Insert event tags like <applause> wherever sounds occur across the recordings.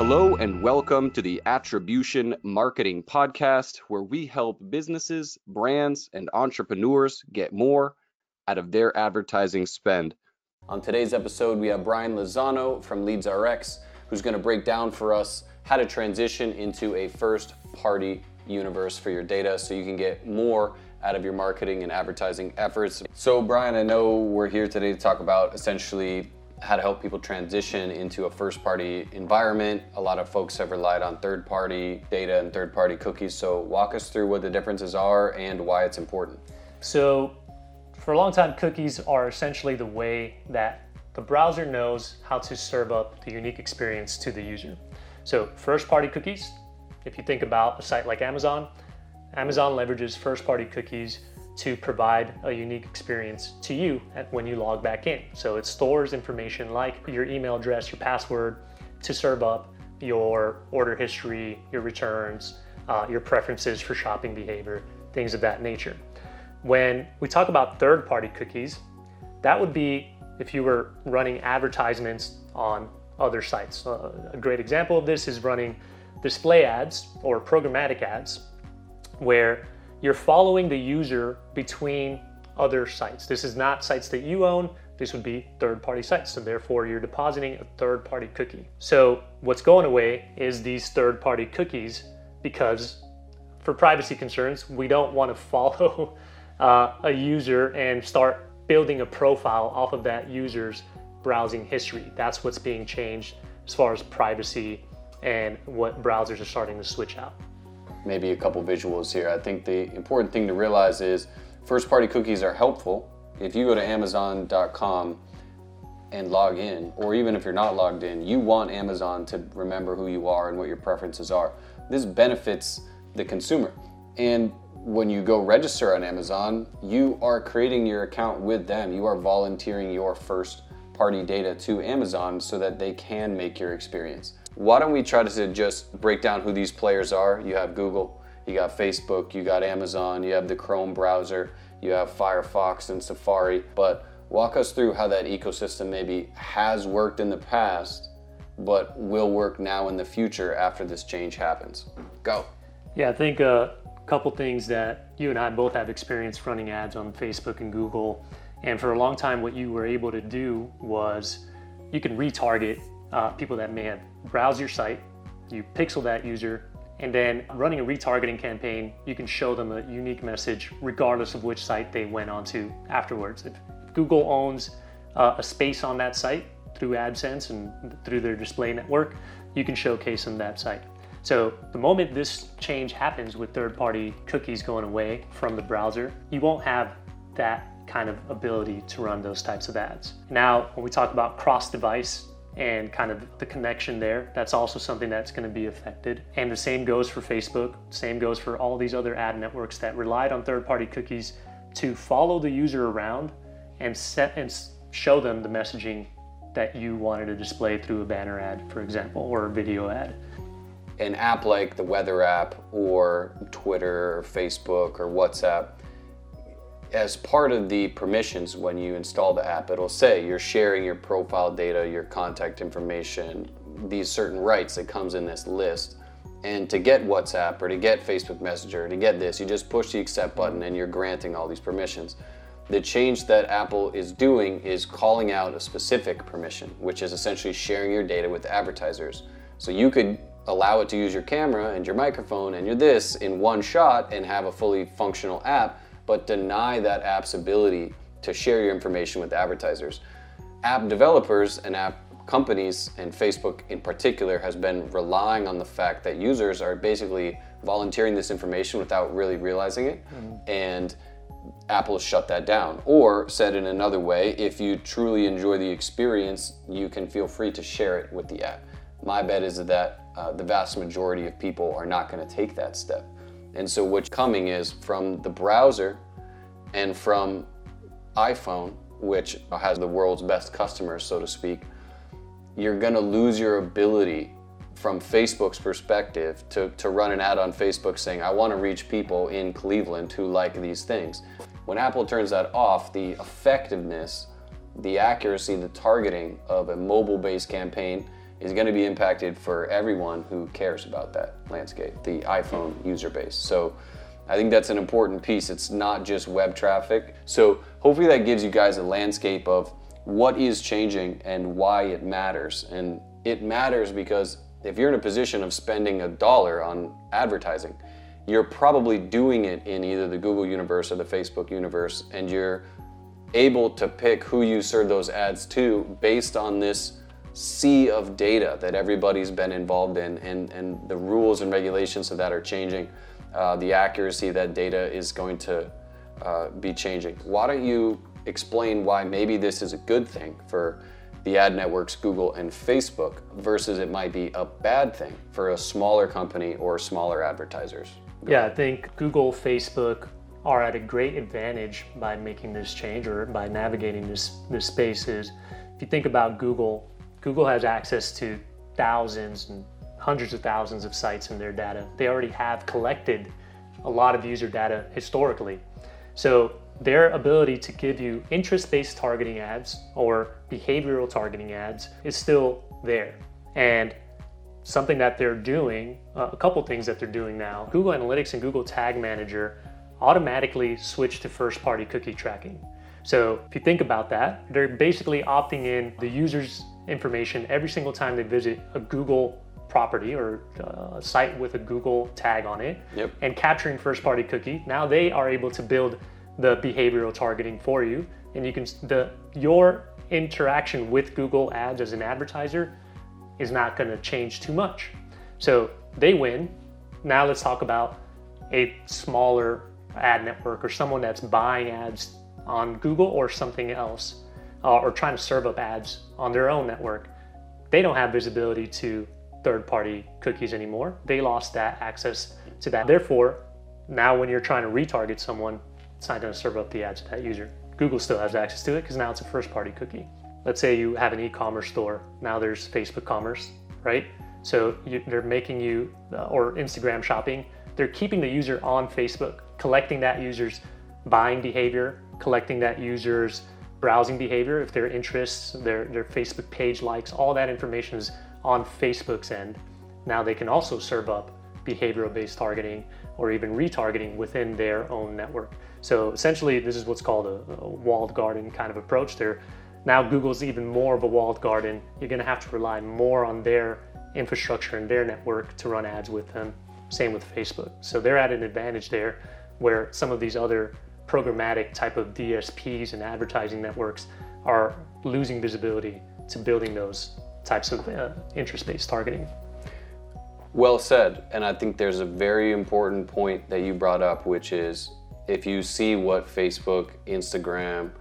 Hello and welcome to the Attribution Marketing Podcast, where we help businesses, brands, and entrepreneurs get more out of their advertising spend. On today's episode, we have Brian Lozano from LeadsRx, who's going to break down for us how to transition into a first party universe for your data so you can get more out of your marketing and advertising efforts. So, Brian, I know we're here today to talk about essentially how to help people transition into a first party environment. A lot of folks have relied on third party data and third party cookies. So, walk us through what the differences are and why it's important. So, for a long time, cookies are essentially the way that the browser knows how to serve up the unique experience to the user. So, first party cookies, if you think about a site like Amazon, Amazon leverages first party cookies to provide a unique experience to you when you log back in. So it stores information like your email address, your password to serve up your order history, your returns, uh, your preferences for shopping behavior, things of that nature. When we talk about third party cookies, that would be if you were running advertisements on other sites. Uh, a great example of this is running display ads or programmatic ads where you're following the user between other sites. This is not sites that you own. This would be third party sites. So therefore you're depositing a third party cookie. So what's going away is these third party cookies because for privacy concerns, we don't want to <laughs> follow uh, a user and start building a profile off of that user's browsing history. That's what's being changed as far as privacy and what browsers are starting to switch out maybe a couple visuals here. I think the important thing to realize is first party cookies are helpful. If you go to Amazon.com and log in, or even if you're not logged in, you want Amazon to remember who you are and what your preferences are. This benefits the consumer. And when you go register on Amazon, you are creating your account with them. You are volunteering your first party data to Amazon so that they can make your experience. Why don't we try to just break down who these players are? You have Google, you got Facebook, you got Amazon, you have the Chrome browser, you have Firefox and Safari. But walk us through how that ecosystem maybe has worked in the past, but will work now in the future after this change happens. Go. Yeah, I think a couple things that you and I both have experience running ads on Facebook and Google. And for a long time, what you were able to do was you can retarget uh, people that may have browsed your site, you pixel that user, and then running a retargeting campaign, you can show them a unique message regardless of which site they went onto afterwards. If Google owns uh, a space on that site through AdSense and through their display network, you can showcase them that site. So the moment this change happens with third-party cookies going away from the browser, you won't have that kind of ability to run those types of ads. Now, when we talk about cross-device and kind of the connection there. That's also something that's going to be affected. And the same goes for Facebook, same goes for all these other ad networks that relied on third-party cookies to follow the user around and set and show them the messaging that you wanted to display through a banner ad, for example, or a video ad. An app like the weather app or Twitter or Facebook or WhatsApp as part of the permissions when you install the app, it'll say you're sharing your profile data, your contact information, these certain rights that comes in this list. And to get WhatsApp or to get Facebook Messenger, to get this, you just push the accept button and you're granting all these permissions. The change that Apple is doing is calling out a specific permission, which is essentially sharing your data with advertisers. So you could allow it to use your camera and your microphone and your this in one shot and have a fully functional app but deny that app's ability to share your information with advertisers. App developers and app companies, and Facebook in particular, has been relying on the fact that users are basically volunteering this information without really realizing it. Mm-hmm. And Apple shut that down. Or said in another way, if you truly enjoy the experience, you can feel free to share it with the app. My bet is that uh, the vast majority of people are not going to take that step. And so what's coming is from the browser and from iPhone, which has the world's best customers, so to speak, you're going to lose your ability from Facebook's perspective to, to run an ad on Facebook saying, I want to reach people in Cleveland who like these things. When Apple turns that off, the effectiveness, the accuracy, the targeting of a mobile based campaign is going to be impacted for everyone who cares about that landscape, the iPhone user base. So I think that's an important piece. It's not just web traffic. So hopefully that gives you guys a landscape of what is changing and why it matters. And it matters because if you're in a position of spending a dollar on advertising, you're probably doing it in either the Google universe or the Facebook universe, and you're able to pick who you serve those ads to based on this sea of data that everybody's been involved in and, and the rules and regulations of that are changing. Uh, the accuracy of that data is going to uh, be changing. Why don't you explain why maybe this is a good thing for the ad networks, Google and Facebook, versus it might be a bad thing for a smaller company or smaller advertisers? Go yeah, ahead. I think Google, Facebook are at a great advantage by making this change or by navigating this, this space is if you think about Google, Google has access to thousands and hundreds of thousands of sites in their data. They already have collected a lot of user data historically. So their ability to give you interest-based targeting ads or behavioral targeting ads is still there. And something that they're doing, uh, a couple things that they're doing now, Google Analytics and Google Tag Manager automatically switch to first-party cookie tracking. So if you think about that, they're basically opting in the user's information every single time they visit a Google property or uh, a site with a Google tag on it yep. and capturing first party cookie. Now they are able to build the behavioral targeting for you and you can the your interaction with Google Ads as an advertiser is not going to change too much. So they win. Now let's talk about a smaller ad network or someone that's buying ads on Google or something else uh, or trying to serve up ads on their own network. They don't have visibility to third party cookies anymore. They lost that access to that. Therefore, now when you're trying to retarget someone, it's not going to serve up the ads to that user. Google still has access to it because now it's a first party cookie. Let's say you have an e commerce store. Now there's Facebook commerce, right? So you, they're making you, uh, or Instagram shopping, they're keeping the user on Facebook, collecting that user's buying behavior, collecting that user's browsing behavior, if their interests, their, their Facebook page likes, all that information is on Facebook's end. Now they can also serve up behavioral based targeting or even retargeting within their own network. So essentially, this is what's called a, a walled garden kind of approach. There, now Google's even more of a walled garden. You're going to have to rely more on their infrastructure and their network to run ads with them. Same with Facebook. So they're at an advantage there, where some of these other programmatic type of DSPs and advertising networks are losing visibility to building those types of uh, interest-based targeting. Well said. And I think there's a very important point that you brought up, which is if you see what Facebook, Instagram,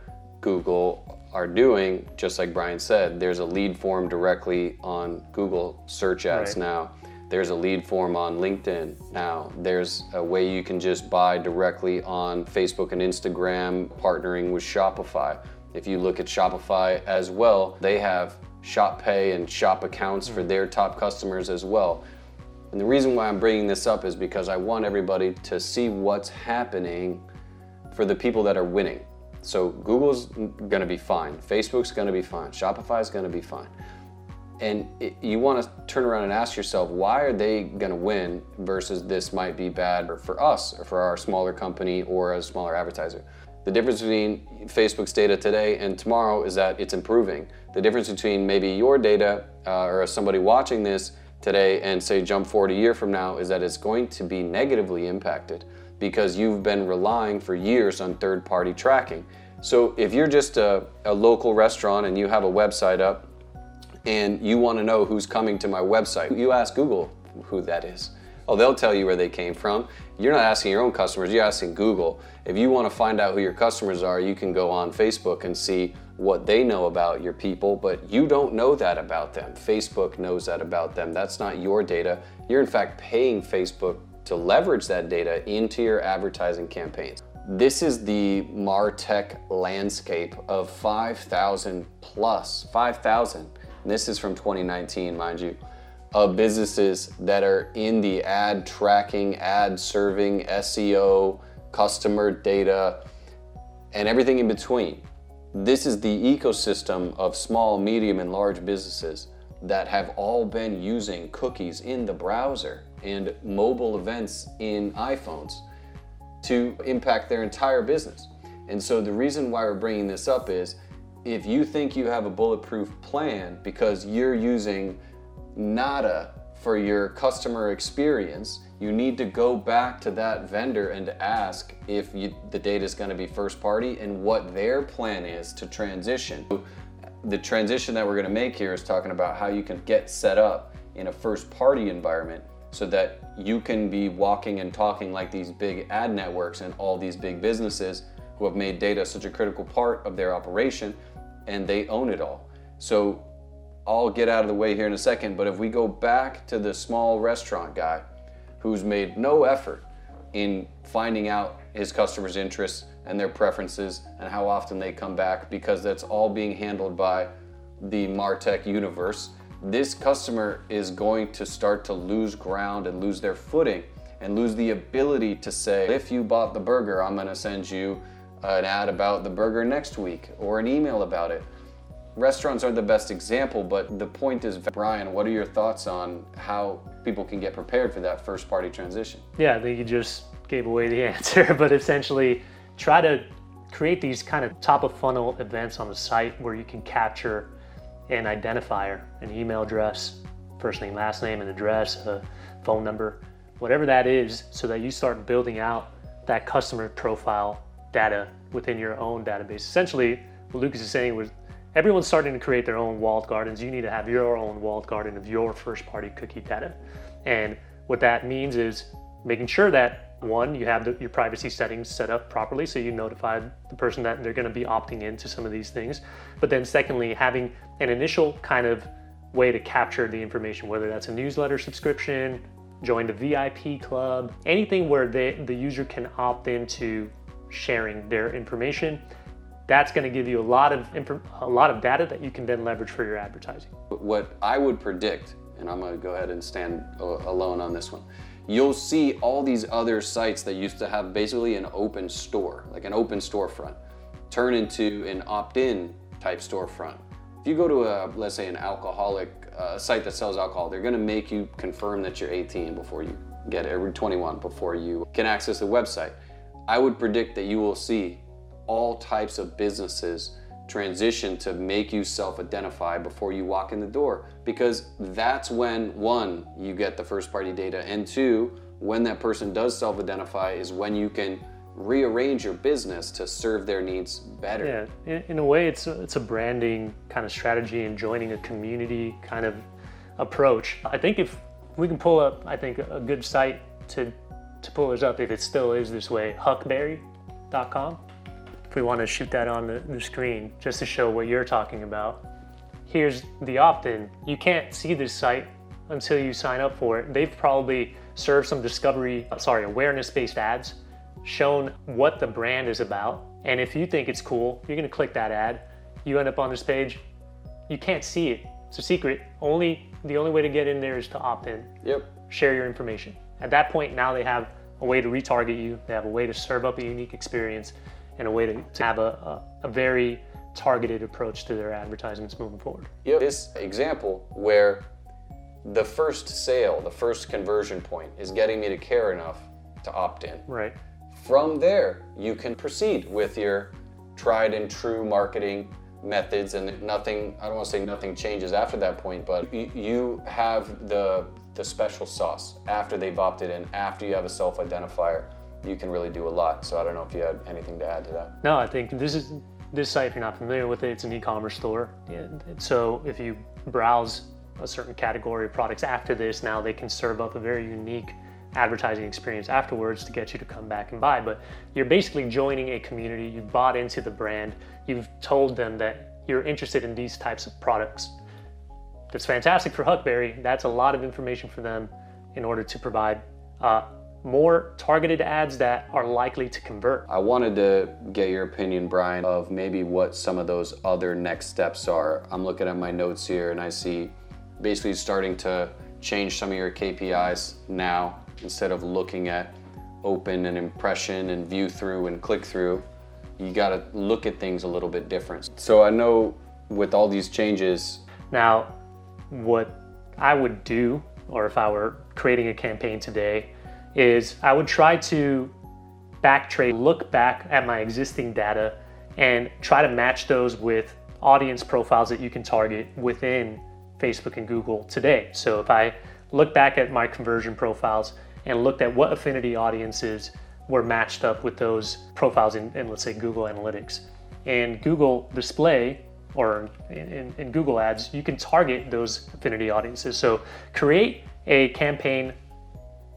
Google are doing, just like Brian said, there's a lead form directly on Google search ads right. now. There's a lead form on LinkedIn now. There's a way you can just buy directly on Facebook and Instagram, partnering with Shopify. If you look at Shopify as well, they have Shop Pay and Shop accounts for their top customers as well. And the reason why I'm bringing this up is because I want everybody to see what's happening for the people that are winning. So Google's going to be fine, Facebook's going to be fine, Shopify's going to be fine. And it, you want to turn around and ask yourself, why are they going to win versus this might be bad for us or for our smaller company or a smaller advertiser? The difference between Facebook's data today and tomorrow is that it's improving. The difference between maybe your data uh, or somebody watching this today and say jump forward a year from now is that it's going to be negatively impacted because you've been relying for years on third party tracking. So if you're just a, a local restaurant and you have a website up and you want to know who's coming to my website, you ask Google who that is. Oh, they'll tell you where they came from. You're not asking your own customers, you're asking Google. If you want to find out who your customers are, you can go on Facebook and see what they know about your people, but you don't know that about them. Facebook knows that about them. That's not your data. You're in fact paying Facebook to leverage that data into your advertising campaigns. This is the MarTech landscape of 5,000 plus, 5,000. This is from 2019, mind you of businesses that are in the ad tracking, ad serving, SEO, customer data, and everything in between. This is the ecosystem of small, medium, and large businesses that have all been using cookies in the browser and mobile events in iPhones to impact their entire business. And so the reason why we're bringing this up is if you think you have a bulletproof plan because you're using Nada for your customer experience, you need to go back to that vendor and ask if you, the data is going to be first party and what their plan is to transition. The transition that we're going to make here is talking about how you can get set up in a first party environment so that you can be walking and talking like these big ad networks and all these big businesses who have made data such a critical part of their operation and they own it all. So I'll get out of the way here in a second, but if we go back to the small restaurant guy who's made no effort in finding out his customers' interests and their preferences and how often they come back because that's all being handled by the Martech universe, this customer is going to start to lose ground and lose their footing and lose the ability to say, if you bought the burger, I'm going to send you an ad about the burger next week or an email about it. Restaurants aren't the best example, but the point is, Brian, what are your thoughts on how people can get prepared for that first party transition? Yeah, I think you just gave away the <laughs> answer, but essentially try to create these kind of top of funnel events on the site where you can capture an identifier, an email address, first name, last name, an address, a phone number, whatever that is, so that you start building out that customer profile data within your own database. Essentially, what Lucas is saying was everyone's starting to create their own walled gardens. You need to have your own walled garden of your first party cookie data. And what that means is making sure that one, you have the, your privacy settings set up properly so you notify the person that they're going to be opting into some of these things. But then, secondly, having an initial kind of way to capture the information, whether that's a newsletter subscription, join the VIP club, anything where they, the user can opt into sharing their information. That's going to give you a lot of a lot of data that you can then leverage for your advertising. What I would predict, and I'm going to go ahead and stand alone on this one you'll see all these other sites that used to have basically an open store, like an open storefront, turn into an opt-in type storefront. If you go to a, let's say, an alcoholic uh, site that sells alcohol, they're going to make you confirm that you're 18 before you get or 21 before you can access the website. I would predict that you will see all types of businesses transition to make you self identify before you walk in the door. Because that's when one you get the first party data and two when that person does self identify is when you can rearrange your business to serve their needs better. Yeah in, in a way it's a, it's a branding kind of strategy and joining a community kind of approach. I think if we can pull up i think a good site to to pull this up if it still is this way huckberry.com if we want to shoot that on the, the screen just to show what you're talking about. Here's the opt-in. You can't see this site until you sign up for it. They've probably served some discovery, uh, sorry, awareness-based ads, shown what the brand is about. And if you think it's cool, you're gonna click that ad. You end up on this page. You can't see it. It's a secret. Only the only way to get in there is to opt in. Yep. Share your information. At that point, now they have a way to retarget you. They have a way to serve up a unique experience and a way to, to have a, a, a very targeted approach to their advertisements moving forward. You this example where the first sale, the first conversion point is getting me to care enough to opt in. Right. From there, you can proceed with your tried and true marketing methods and nothing i don't want to say nothing changes after that point but you have the the special sauce after they've opted in after you have a self identifier you can really do a lot. So I don't know if you had anything to add to that. No, I think this is this site. If you're not familiar with it, it's an e-commerce store. So if you browse a certain category of products after this, now they can serve up a very unique advertising experience afterwards to get you to come back and buy. But you're basically joining a community. You've bought into the brand. You've told them that you're interested in these types of products. That's fantastic for Huckberry. That's a lot of information for them in order to provide uh, more targeted ads that are likely to convert. I wanted to get your opinion, Brian, of maybe what some of those other next steps are. I'm looking at my notes here and I see basically starting to change some of your KPIs now instead of looking at open and impression and view through and click through. You got to look at things a little bit different. So I know with all these changes. Now, what I would do, or if I were creating a campaign today, is I would try to backtrace, look back at my existing data, and try to match those with audience profiles that you can target within Facebook and Google today. So if I look back at my conversion profiles and looked at what affinity audiences were matched up with those profiles in, in let's say Google Analytics. And Google Display or in, in, Google Ads, you can target those affinity audiences. So create a campaign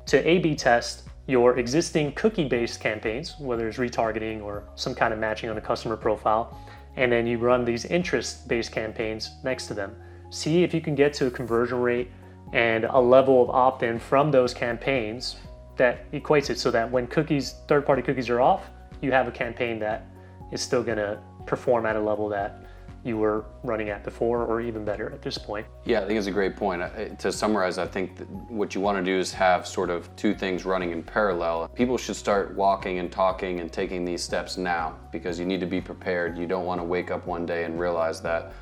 to A B test your existing cookie based campaigns, whether it's retargeting or some kind of matching on a customer profile, and then you run these interest based campaigns next to them. See if you can get to a conversion rate and a level of opt in from those campaigns that equates it so that when cookies, third party cookies are off, you have a campaign that is still going to perform at a level that you were running at before or even better at this point. Yeah, I think it's a great point. To summarize, I think what you want to do is have sort of two things running in parallel. People should start walking and talking and taking these steps now because you need to be prepared. You don't want to wake up one day and realize that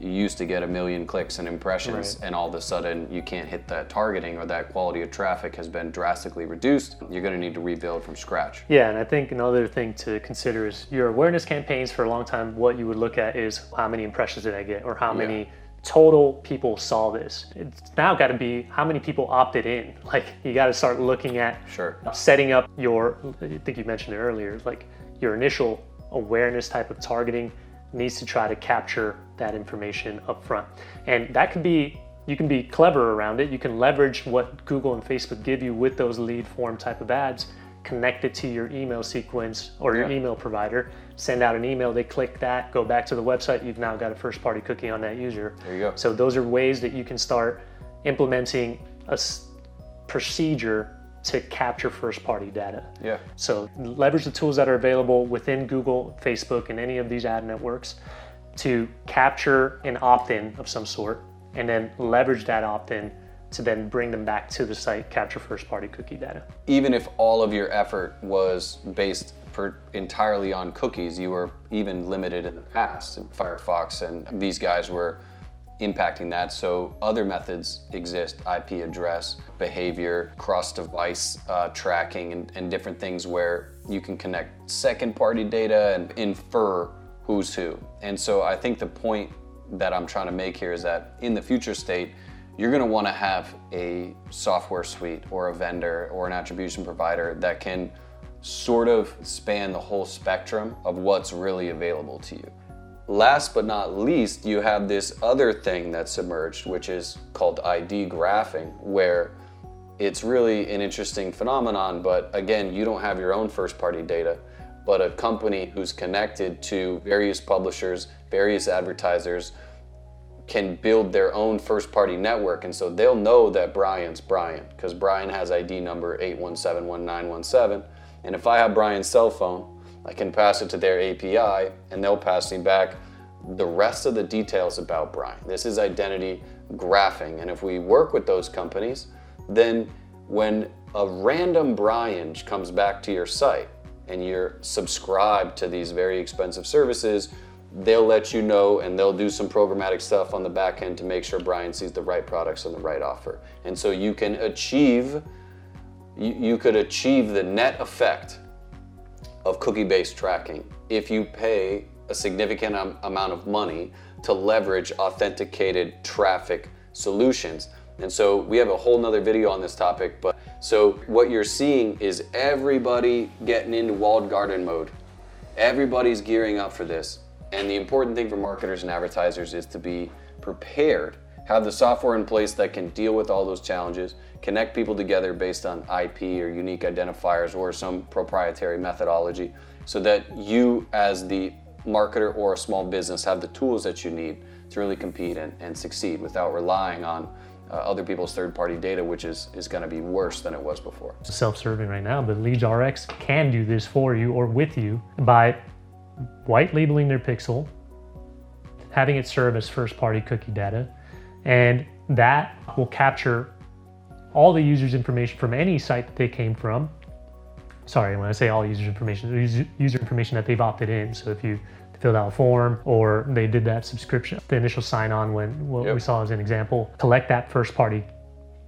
you used to get a million clicks and impressions right. and all of a sudden you can't hit that targeting or that quality of traffic has been drastically reduced you're going to need to rebuild from scratch yeah and i think another thing to consider is your awareness campaigns for a long time what you would look at is how many impressions did i get or how many yeah. total people saw this it's now got to be how many people opted in <laughs> like you got to start looking at sure setting up your i think you mentioned it earlier like your initial awareness type of targeting needs to try to capture that information up front. And that can be, you can be clever around it. You can leverage what Google and Facebook give you with those lead form type of ads, connect it to your email sequence or your yeah. email provider, send out an email, they click that, go back to the website, you've now got a first party cookie on that user. There you go. So those are ways that you can start implementing a procedure to capture first party data. Yeah. So leverage the tools that are available within Google, Facebook, and any of these ad networks to capture an opt in of some sort and then leverage that opt in to then bring them back to the site, capture first party cookie data. Even if all of your effort was based for entirely on cookies, you were even limited in the past. Firefox and these guys were impacting that. So other methods exist, IP address, behavior, cross-device uh, tracking, and, and different things where you can connect second-party data and infer who's who. And so I think the point that I'm trying to make here is that in the future state, you're going to want to have a software suite or a vendor or an attribution provider that can sort of span the whole spectrum of what's really available to you. Last but not least, you have this other thing that's emerged, which is called ID graphing, where it's really an interesting phenomenon, but again, you don't have your own first party data, but a company who's connected to various publishers, various advertisers, can build their own first party network. And so they'll know that Brian's Brian, because Brian has ID number 8171917. And if I have Brian's cell phone, I can pass it to their API and they'll pass me back the rest of the details about Brian. This is identity graphing. And if we work with those companies, then when a random Brian comes back to your site and you're subscribed to these very expensive services, they'll let you know and they'll do some programmatic stuff on the back end to make sure Brian sees the right products and the right offer. And so you can achieve, you, could achieve the net effect of cookie-based tracking if you pay a significant am- amount of money to leverage authenticated traffic solutions. And so we have a whole nother video on this topic, but so what you're seeing is everybody getting into walled garden mode. Everybody's gearing up for this. And the important thing for marketers and advertisers is to be prepared, have the software in place that can deal with all those challenges, connect people together based on IP or unique identifiers or some proprietary methodology so that you, as the marketer or a small business, have the tools that you need to really compete and, and succeed without relying on uh, other people's third-party data, which is, is going to be worse than it was before. Self-serving right now, but LeadsRx can do this for you or with you by white labeling their pixel, having it serve as first-party cookie data, and that will capture all the user's information from any site that they came from. Sorry, when I say all user information, user information that they've opted in. So if you filled out a form or they did that subscription, the initial sign on when what Yep. we saw as an example, collect that first party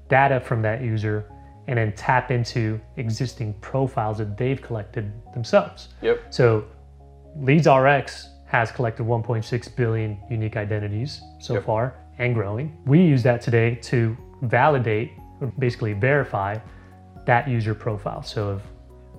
data from that user and then tap into existing profiles that they've collected themselves. Yep. So LeadsRx has collected 1.6 billion unique identities so Yep. far and growing. We use that today to validate, or basically verify that user profile. So if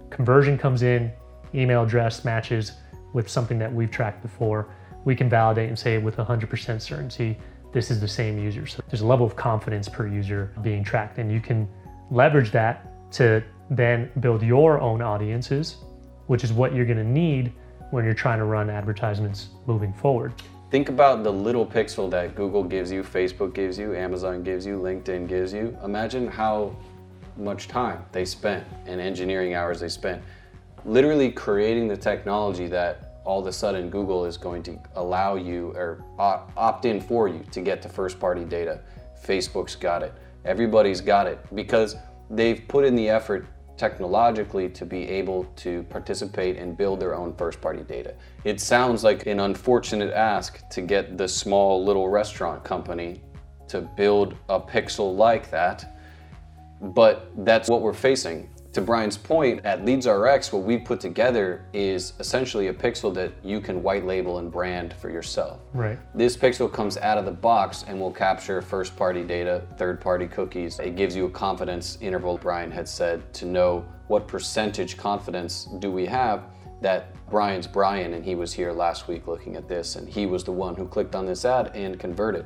conversion comes in, email address matches with something that we've tracked before, we can validate and say with 100% certainty this is the same user. So there's a level of confidence per user being tracked, and you can leverage that to then build your own audiences, which is what you're going to need when you're trying to run advertisements moving forward. Think about the little pixel that Google gives you, Facebook gives you, Amazon gives you, LinkedIn gives you. Imagine how much time they spent and engineering hours they spent literally creating the technology that all of a sudden Google is going to allow you or opt in for you to get the first party data. Facebook's got it. Everybody's got it because they've put in the effort technologically to be able to participate and build their own first party data. It sounds like an unfortunate ask to get the small little restaurant company to build a pixel like that, but that's what we're facing. To Brian's point, at LeadsRx, what we've put together is essentially a pixel that you can white label and brand for yourself. Right. This pixel comes out of the box and will capture first party data, third party cookies. It gives you a confidence interval, Brian had said, to know what percentage confidence do we have that Brian's Brian and he was here last week looking at this and he was the one who clicked on this ad and converted.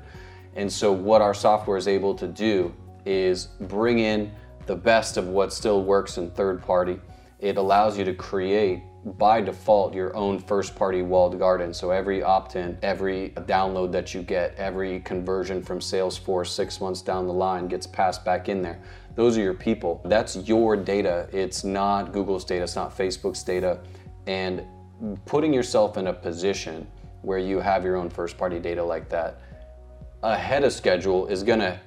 And so, what our software is able to do is bring in the best of what still works in third party. It allows you to create by default your own first party walled garden. So every opt in, every download that you get, every conversion from Salesforce six months down the line gets passed back in there. Those are your people. That's your data. It's not Google's data, it's not Facebook's data. And putting yourself in a position where you have your own first party data like that ahead of schedule is going to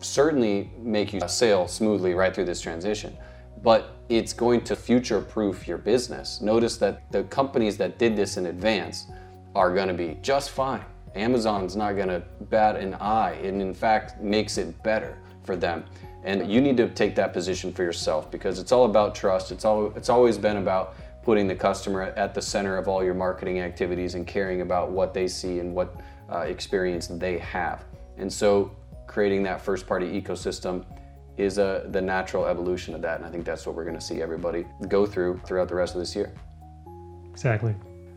certainly make you sail smoothly right through this transition but it's going to future proof your business. Notice that the companies that did this in advance are going to be just fine. Amazon's not going to bat an eye and in fact makes it better for them. And you need to take that position for yourself because it's all about trust. It's all it's always been about putting the customer at the center of all your marketing activities and caring about what they see and what uh, experience they have. And so creating that first party ecosystem is a, the natural evolution of that. And I think that's what we're going to see everybody go through throughout the rest of this year. Exactly.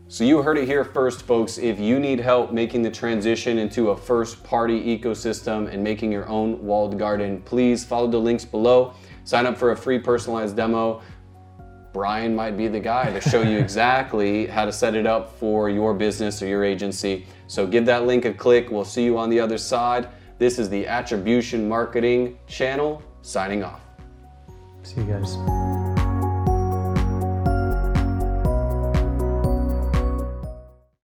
So you heard it here first, folks. If you need help making the transition into a first party ecosystem and making your own walled garden, please follow the links below. Sign up for a free personalized demo. Brian might be the guy to show you <laughs> exactly how to set it up for your business or your agency. So give that link a click. We'll see you on the other side. This is the Attribution Marketing channel signing off. See you guys.